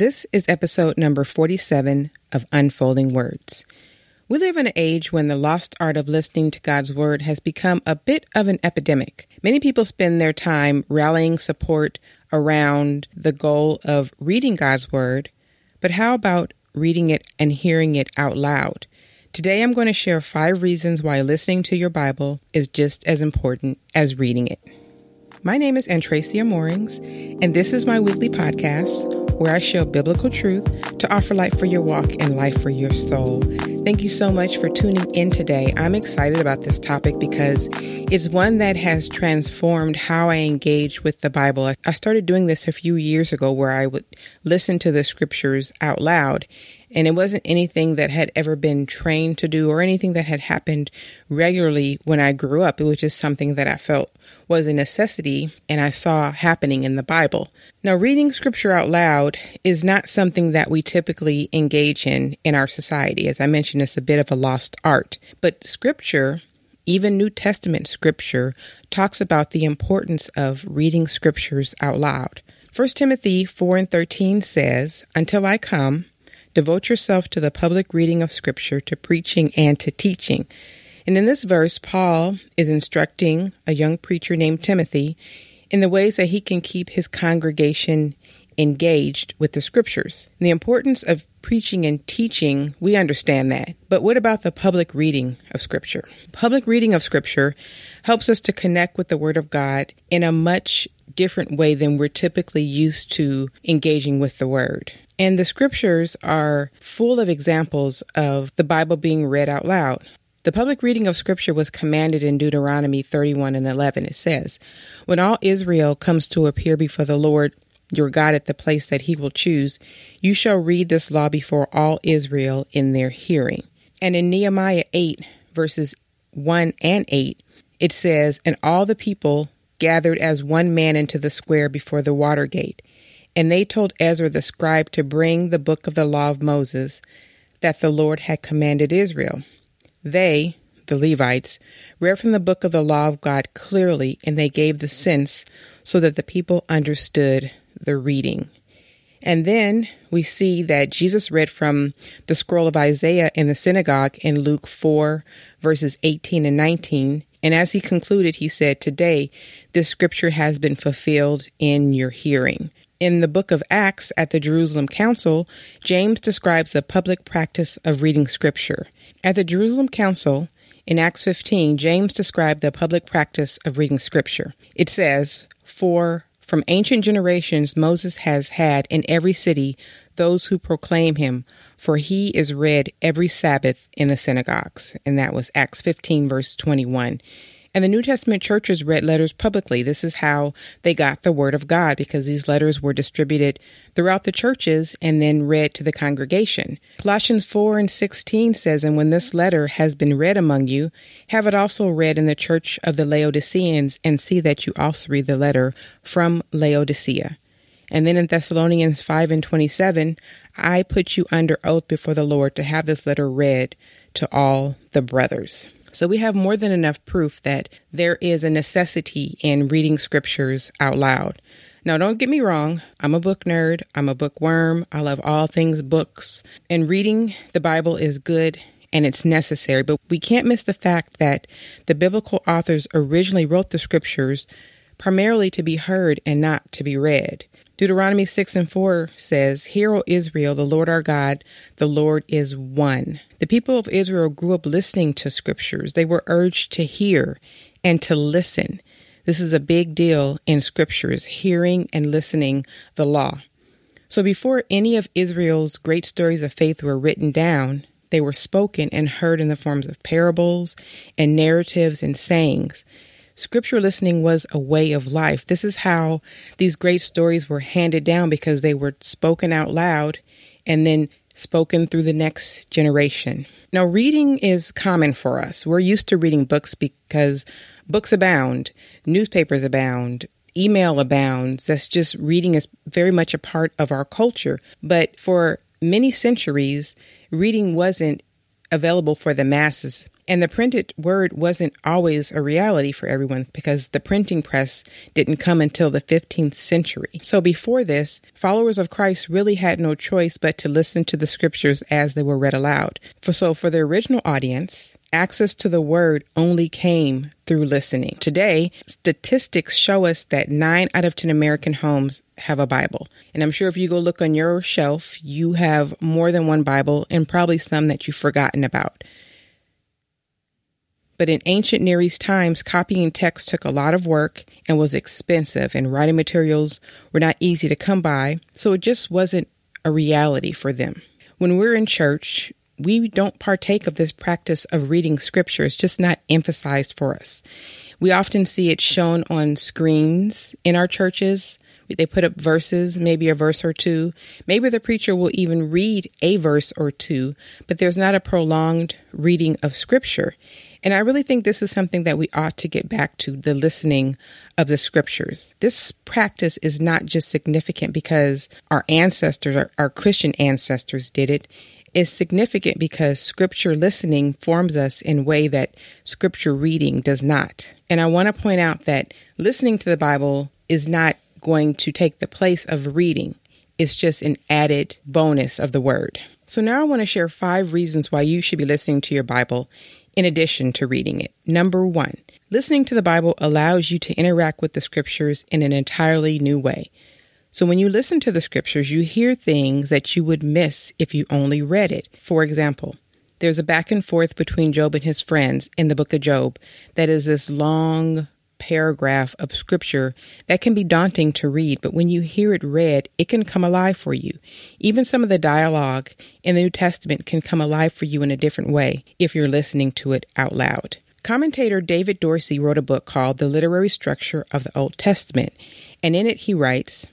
This is episode number 47 of Unfolding Words. We live in an age when the lost art of listening to God's Word has become a bit of an epidemic. Many people spend their time rallying support around the goal of reading God's Word, but how about reading it and hearing it out loud? Today I'm going to share five reasons why listening to your Bible is just as important as reading it. My name is Antracia Moorings, and this is my weekly podcast where I share biblical truth to offer light for your walk and life for your soul. Thank you so much for tuning in today. I'm excited about this topic because it's one that has transformed how I engage with the Bible. I started doing this a few years ago where I would listen to the scriptures out loud and it wasn't anything that had ever been trained to do or anything that had happened regularly when I grew up. It was just something that I felt was a necessity and I saw happening in the Bible. Now, reading scripture out loud is not something that we typically engage in in our society. As I mentioned, it's a bit of a lost art. But scripture, even New Testament scripture, talks about the importance of reading scriptures out loud. 1 Timothy 4 and 13 says, Until I come, Devote yourself to the public reading of Scripture, to preaching, and to teaching. And in this verse, Paul is instructing a young preacher named Timothy in the ways that he can keep his congregation engaged with the Scriptures. And the importance of preaching and teaching, we understand that. But what about the public reading of Scripture? Public reading of Scripture helps us to connect with the Word of God in a much different way than we're typically used to engaging with the Word. And the scriptures are full of examples of the Bible being read out loud. The public reading of scripture was commanded in Deuteronomy 31 and 11. It says, When all Israel comes to appear before the Lord your God at the place that he will choose, you shall read this law before all Israel in their hearing. And in Nehemiah 8, verses 1 and 8, it says, And all the people gathered as one man into the square before the water gate. And they told Ezra the scribe to bring the book of the law of Moses that the Lord had commanded Israel. They, the Levites, read from the book of the law of God clearly, and they gave the sense so that the people understood the reading. And then we see that Jesus read from the scroll of Isaiah in the synagogue in Luke 4, verses 18 and 19. And as he concluded, he said, Today this scripture has been fulfilled in your hearing. In the book of Acts at the Jerusalem Council, James describes the public practice of reading scripture. At the Jerusalem Council, in Acts 15, James described the public practice of reading scripture. It says, For from ancient generations Moses has had in every city those who proclaim him, for he is read every Sabbath in the synagogues. And that was Acts 15, verse 21. And the New Testament churches read letters publicly. This is how they got the Word of God because these letters were distributed throughout the churches and then read to the congregation. Colossians 4 and 16 says, And when this letter has been read among you, have it also read in the church of the Laodiceans, and see that you also read the letter from Laodicea. And then in Thessalonians 5 and 27, I put you under oath before the Lord to have this letter read to all the brothers. So we have more than enough proof that there is a necessity in reading scriptures out loud. Now, don't get me wrong, I'm a book nerd, I'm a bookworm, I love all things books, and reading the Bible is good and it's necessary, but we can't miss the fact that the biblical authors originally wrote the scriptures primarily to be heard and not to be read. Deuteronomy 6 and 4 says, Hear, O Israel, the Lord our God, the Lord is one. The people of Israel grew up listening to scriptures. They were urged to hear and to listen. This is a big deal in scriptures, hearing and listening the law. So before any of Israel's great stories of faith were written down, they were spoken and heard in the forms of parables and narratives and sayings. Scripture listening was a way of life. This is how these great stories were handed down because they were spoken out loud and then spoken through the next generation. Now, reading is common for us. We're used to reading books because books abound, newspapers abound, email abounds. That's just reading is very much a part of our culture. But for many centuries, reading wasn't available for the masses. And the printed word wasn't always a reality for everyone because the printing press didn't come until the 15th century. So before this, followers of Christ really had no choice but to listen to the scriptures as they were read aloud. For so for the original audience, access to the word only came through listening. Today, statistics show us that 9 out of 10 American homes have a Bible. And I'm sure if you go look on your shelf, you have more than one Bible and probably some that you've forgotten about. But in ancient Near East times, copying text took a lot of work and was expensive, and writing materials were not easy to come by, so it just wasn't a reality for them. When we're in church, we don't partake of this practice of reading scripture. It's just not emphasized for us. We often see it shown on screens in our churches. They put up verses, maybe a verse or two. Maybe the preacher will even read a verse or two, but there's not a prolonged reading of scripture. And I really think this is something that we ought to get back to the listening of the scriptures. This practice is not just significant because our ancestors, our, our Christian ancestors, did it. It's significant because scripture listening forms us in a way that scripture reading does not. And I want to point out that listening to the Bible is not going to take the place of reading. It's just an added bonus of the word. So now I want to share five reasons why you should be listening to your Bible in addition to reading it. Number one, listening to the Bible allows you to interact with the scriptures in an entirely new way. So when you listen to the scriptures, you hear things that you would miss if you only read it. For example, there's a back and forth between Job and his friends in the book of Job that is this long paragraph of scripture that can be daunting to read, but when you hear it read, it can come alive for you. Even some of the dialogue in the New Testament can come alive for you in a different way if you're listening to it out loud. Commentator David Dorsey wrote a book called The Literary Structure of the Old Testament, and in it he writes,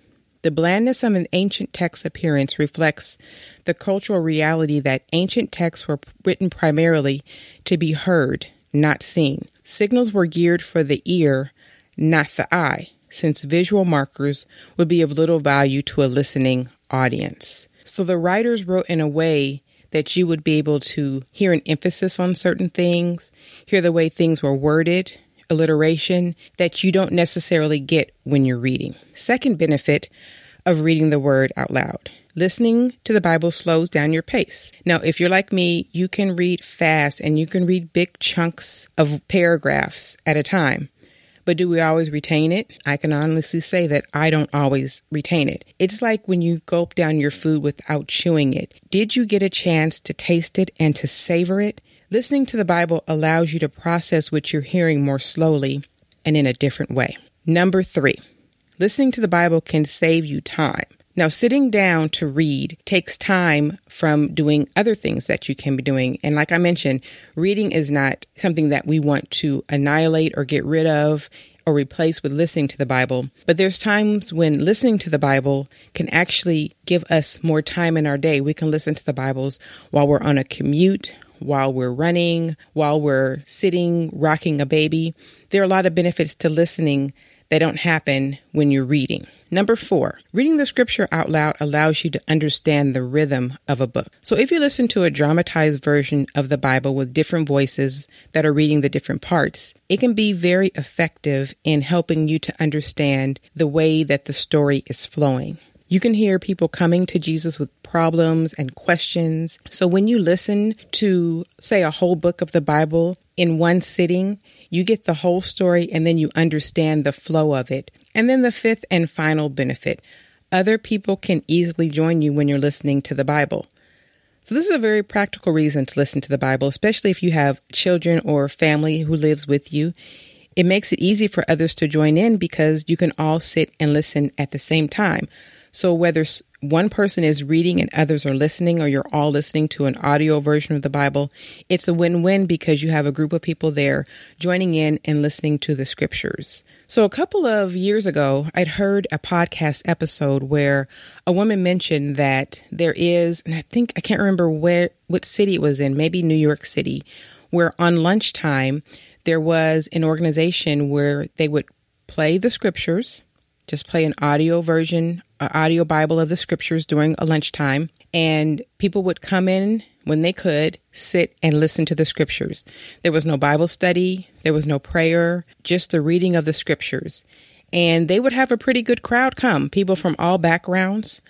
the blandness of an ancient text's appearance reflects the cultural reality that ancient texts were written primarily to be heard, not seen. Signals were geared for the ear, not the eye, since visual markers would be of little value to a listening audience. So the writers wrote in a way that you would be able to hear an emphasis on certain things, hear the way things were worded, alliteration that you don't necessarily get when you're reading. Second benefit of reading the word out loud. Listening to the Bible slows down your pace. Now, if you're like me, you can read fast and you can read big chunks of paragraphs at a time. But do we always retain it? I can honestly say that I don't always retain it. It's like when you gulp down your food without chewing it. Did you get a chance to taste it and to savor it? Listening to the Bible allows you to process what you're hearing more slowly and in a different way. Number three, listening to the Bible can save you time. Now, sitting down to read takes time from doing other things that you can be doing. And like I mentioned, reading is not something that we want to annihilate or get rid of or replace with listening to the Bible. But there's times when listening to the Bible can actually give us more time in our day. We can listen to the Bibles while we're on a commute, while we're running, while we're sitting, rocking a baby. There are a lot of benefits to listening that don't happen when you're reading. Number four, reading the scripture out loud allows you to understand the rhythm of a book. So if you listen to a dramatized version of the Bible with different voices that are reading the different parts, it can be very effective in helping you to understand the way that the story is flowing. You can hear people coming to Jesus with problems and questions. So when you listen to, say, a whole book of the Bible in one sitting, you get the whole story and then you understand the flow of it. And then the fifth and final benefit other people can easily join you when you're listening to the Bible. So, this is a very practical reason to listen to the Bible, especially if you have children or family who lives with you. It makes it easy for others to join in because you can all sit and listen at the same time. So, whether one person is reading and others are listening, or you're all listening to an audio version of the Bible, it's a win win because you have a group of people there joining in and listening to the scriptures. So, a couple of years ago, I'd heard a podcast episode where a woman mentioned that there is, and I think I can't remember where, what city it was in, maybe New York City, where on lunchtime there was an organization where they would play the scriptures just play an audio version, an audio Bible of the scriptures during a lunchtime. And people would come in when they could, sit and listen to the scriptures. There was no Bible study, there was no prayer, just the reading of the scriptures. And they would have a pretty good crowd come, people from all backgrounds,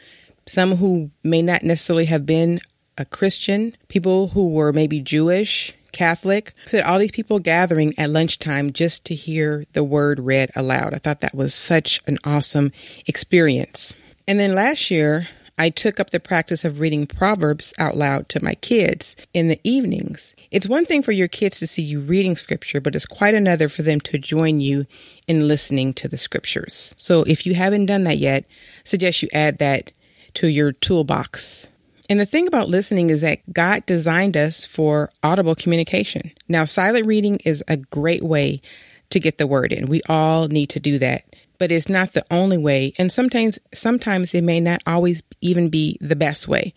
some who may not necessarily have been a Christian, people who were maybe Jewish, Catholic. So all these people gathering at lunchtime just to hear the word read aloud. I thought that was such an awesome experience. And then last year, I took up the practice of reading Proverbs out loud to my kids in the evenings. It's one thing for your kids to see you reading scripture, but it's quite another for them to join you in listening to the scriptures. So if you haven't done that yet, suggest you add that to your toolbox. And the thing about listening is that God designed us for audible communication. Now, silent reading is a great way to get the word in. We all need to do that but it's not the only way. And sometimes, sometimes it may not always even be the best way.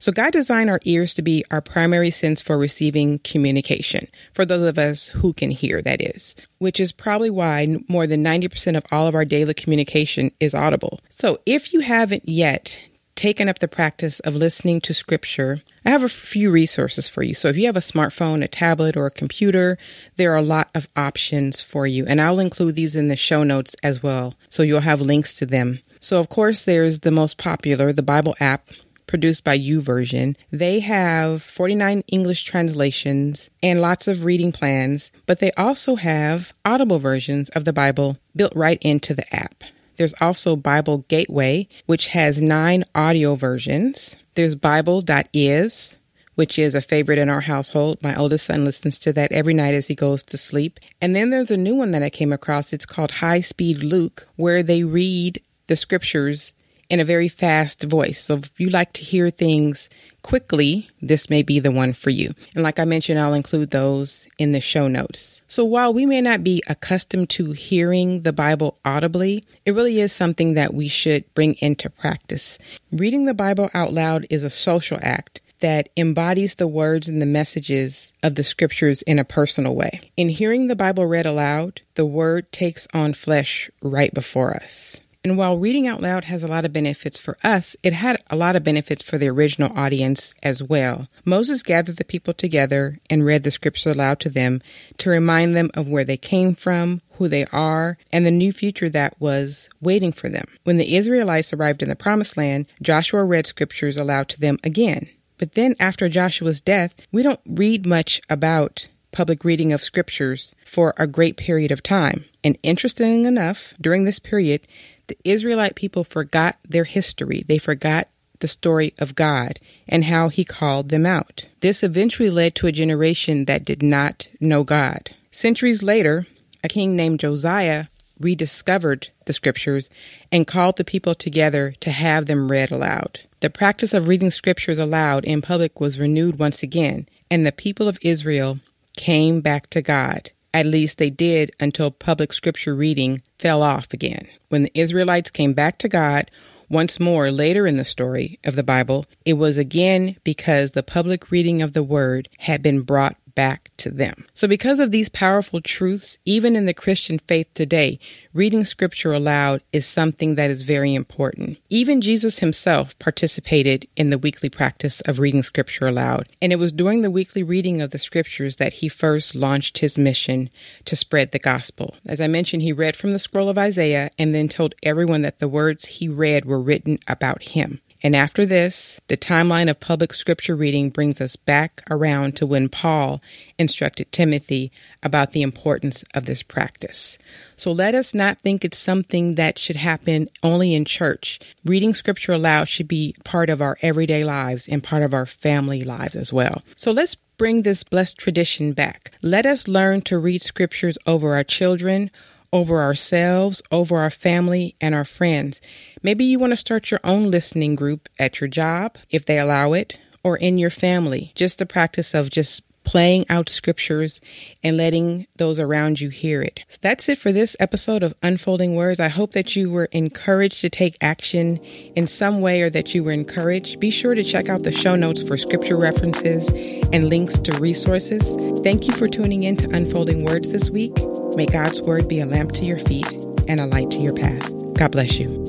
So God designed our ears to be our primary sense for receiving communication, for those of us who can hear, that is, which is probably why more than 90% of all of our daily communication is audible. So if you haven't yet taken up the practice of listening to scripture, I have a few resources for you. So if you have a smartphone, a tablet, or a computer, there are a lot of options for you. And I'll include these in the show notes as well. So you'll have links to them. So of course, there's the most popular, the Bible app produced by YouVersion. They have 49 English translations and lots of reading plans, but they also have audible versions of the Bible built right into the app. There's also Bible Gateway, which has nine audio versions. There's Bible.is, which is a favorite in our household. My oldest son listens to that every night as he goes to sleep. And then there's a new one that I came across. It's called High Speed Luke, where they read the scriptures in a very fast voice. So if you like to hear things quickly, this may be the one for you. And like I mentioned, I'll include those in the show notes. So while we may not be accustomed to hearing the Bible audibly, it really is something that we should bring into practice. Reading the Bible out loud is a social act that embodies the words and the messages of the scriptures in a personal way. In hearing the Bible read aloud, the word takes on flesh right before us. And while reading out loud has a lot of benefits for us, it had a lot of benefits for the original audience as well. Moses gathered the people together and read the scripture aloud to them to remind them of where they came from, who they are, and the new future that was waiting for them. When the Israelites arrived in the promised land, Joshua read scriptures aloud to them again. But then after Joshua's death, we don't read much about public reading of scriptures for a great period of time. And interesting enough, during this period, the Israelite people forgot their history. They forgot the story of God and how he called them out. This eventually led to a generation that did not know God. Centuries later, a king named Josiah rediscovered the scriptures and called the people together to have them read aloud. The practice of reading scriptures aloud in public was renewed once again, and the people of Israel came back to God. At least they did until public scripture reading fell off again. When the Israelites came back to God once more later in the story of the Bible, it was again because the public reading of the word had been brought back to them. So, because of these powerful truths, even in the Christian faith today, reading scripture aloud is something that is very important. Even Jesus himself participated in the weekly practice of reading scripture aloud, and it was during the weekly reading of the scriptures that he first launched his mission to spread the gospel. As I mentioned, he read from the scroll of Isaiah and then told everyone that the words he read were written about him. And after this, the timeline of public scripture reading brings us back around to when Paul instructed Timothy about the importance of this practice. So let us not think it's something that should happen only in church. Reading scripture aloud should be part of our everyday lives and part of our family lives as well. So let's bring this blessed tradition back. Let us learn to read scriptures over our children, over ourselves, over our family, and our friends. Maybe you want to start your own listening group at your job, if they allow it, or in your family. Just the practice of just playing out scriptures and letting those around you hear it. So that's it for this episode of Unfolding Words. I hope that you were encouraged to take action in some way or that you were encouraged. Be sure to check out the show notes for scripture references and links to resources. Thank you for tuning in to Unfolding Words this week. May God's word be a lamp to your feet and a light to your path. God bless you.